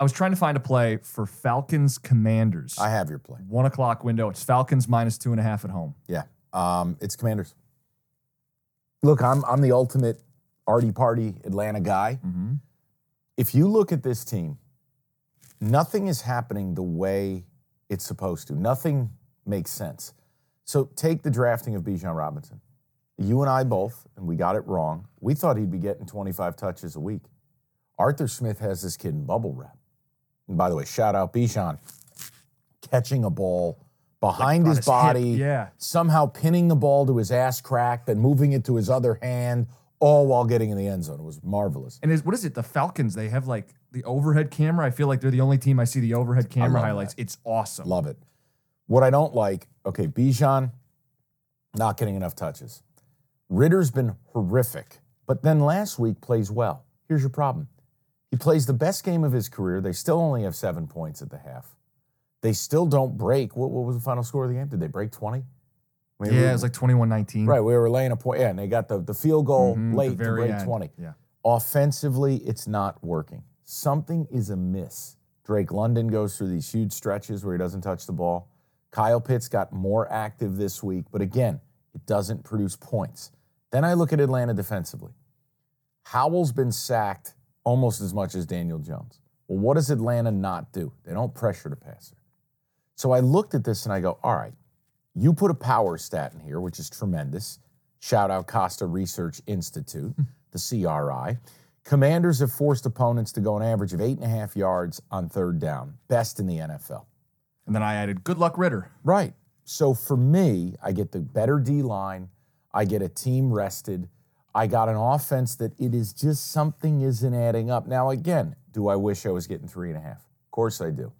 I was trying to find a play for Falcons Commanders. I have your play. One o'clock window. It's Falcons minus two and a half at home. Yeah. Um, it's Commanders. Look, I'm I'm the ultimate arty party Atlanta guy. Mm-hmm. If you look at this team, nothing is happening the way it's supposed to. Nothing makes sense. So take the drafting of Bijan Robinson. You and I both, and we got it wrong. We thought he'd be getting 25 touches a week. Arthur Smith has this kid in bubble wrap. And by the way, shout out Bijan catching a ball behind on his, his hip, body, yeah. somehow pinning the ball to his ass crack, then moving it to his other hand, all while getting in the end zone. It was marvelous. And is what is it? The Falcons, they have like the overhead camera. I feel like they're the only team I see the overhead camera highlights. that. It's awesome. Love it. What I don't like, okay, Bijan not getting enough touches. Ridder's been horrific, but then last week plays well. Here's your problem. He plays the best game of his career. They still only have seven points at the half. They still don't break. What, what was the final score of the game? Did they break 20? I mean, we- Yeah, it was like 21 19. Right, we were laying a point. Yeah, and they got the, the field goal Mhm, late to break end. 20. Yeah. Offensively, it's not working. Something is amiss. Drake London goes through these huge stretches where he doesn't touch the ball. Kyle Pitts got more active this week, but again, it doesn't produce points. Then I look at Atlanta defensively. Howell's been sacked almost as much as Daniel Jones. Well, what does Atlanta not do? They don't pressure the passer. So I looked at this and I go, all right, you put a power stat in here, which is tremendous. Shout out Costa Research Institute, hmm. the CRI. Commanders have forced opponents to go an average of eight and a half yards on third down, best in the NFL. And then I added good luck Ridder. Right. So for me, I get the better D line. I get a team rested. I got an offense that it is just something isn't adding up. Now, again, do I wish I was getting three and a half? Of course I do.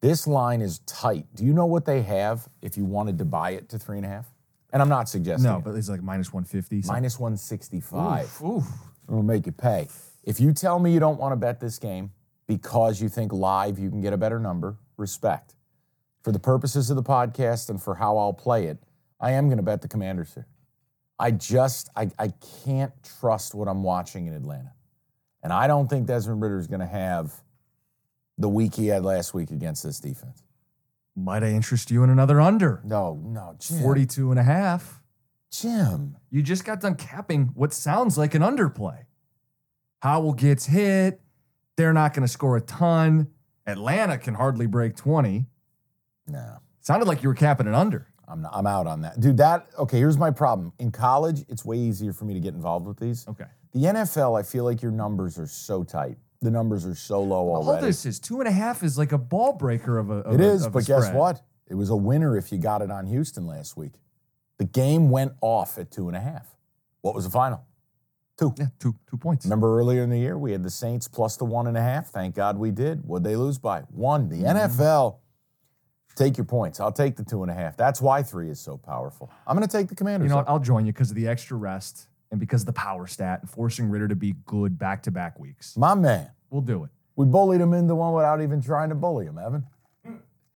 This line is tight. Do you know what they have if you wanted to buy it to three and a half? And I'm not suggesting No, it. but it's like minus 150. so- minus 165. Oof, oof. We'll make you pay. If you tell me you don't want to bet this game because you think live you can get a better number, respect. For the purposes of the podcast and for how I'll play it, I am going to bet the Commanders here. I just I, I can't trust what I'm watching in Atlanta. And I don't think Desmond Ridder is going to have the week he had last week against this defense. Might I interest you in another under? No, no, Jim. 42 and a half. Jim. You just got done capping what sounds like an underplay. Howell gets hit. They're not going to score a ton. Atlanta can hardly break 20. No. Sounded like you were capping an under. I'm, I'm out on that. Dude, that, okay, here's my problem. In college, it's way easier for me to get involved with these. Okay. The NFL, I feel like your numbers are so tight. The numbers are so low already. All this is two and a half is like a ball breaker of a. Of It a- is, of a but guess what? It was a winner if you got it on Houston last week. The game went off at two and a half. What was the final? Two. Yeah, two two points. Remember earlier in the year, we had the Saints plus the one and a half. Thank God we did. What'd they lose by? One. The Mm-hmm. NFL, take your points. I'll take the two and a half. That's why three is so powerful. I'm going to take the Commanders. You know what? I'll join you because of the extra rest and because of the power stat and forcing Ridder to be good back to back weeks. My man, We'll do it. we bullied him into one without even trying to bully him, Evan.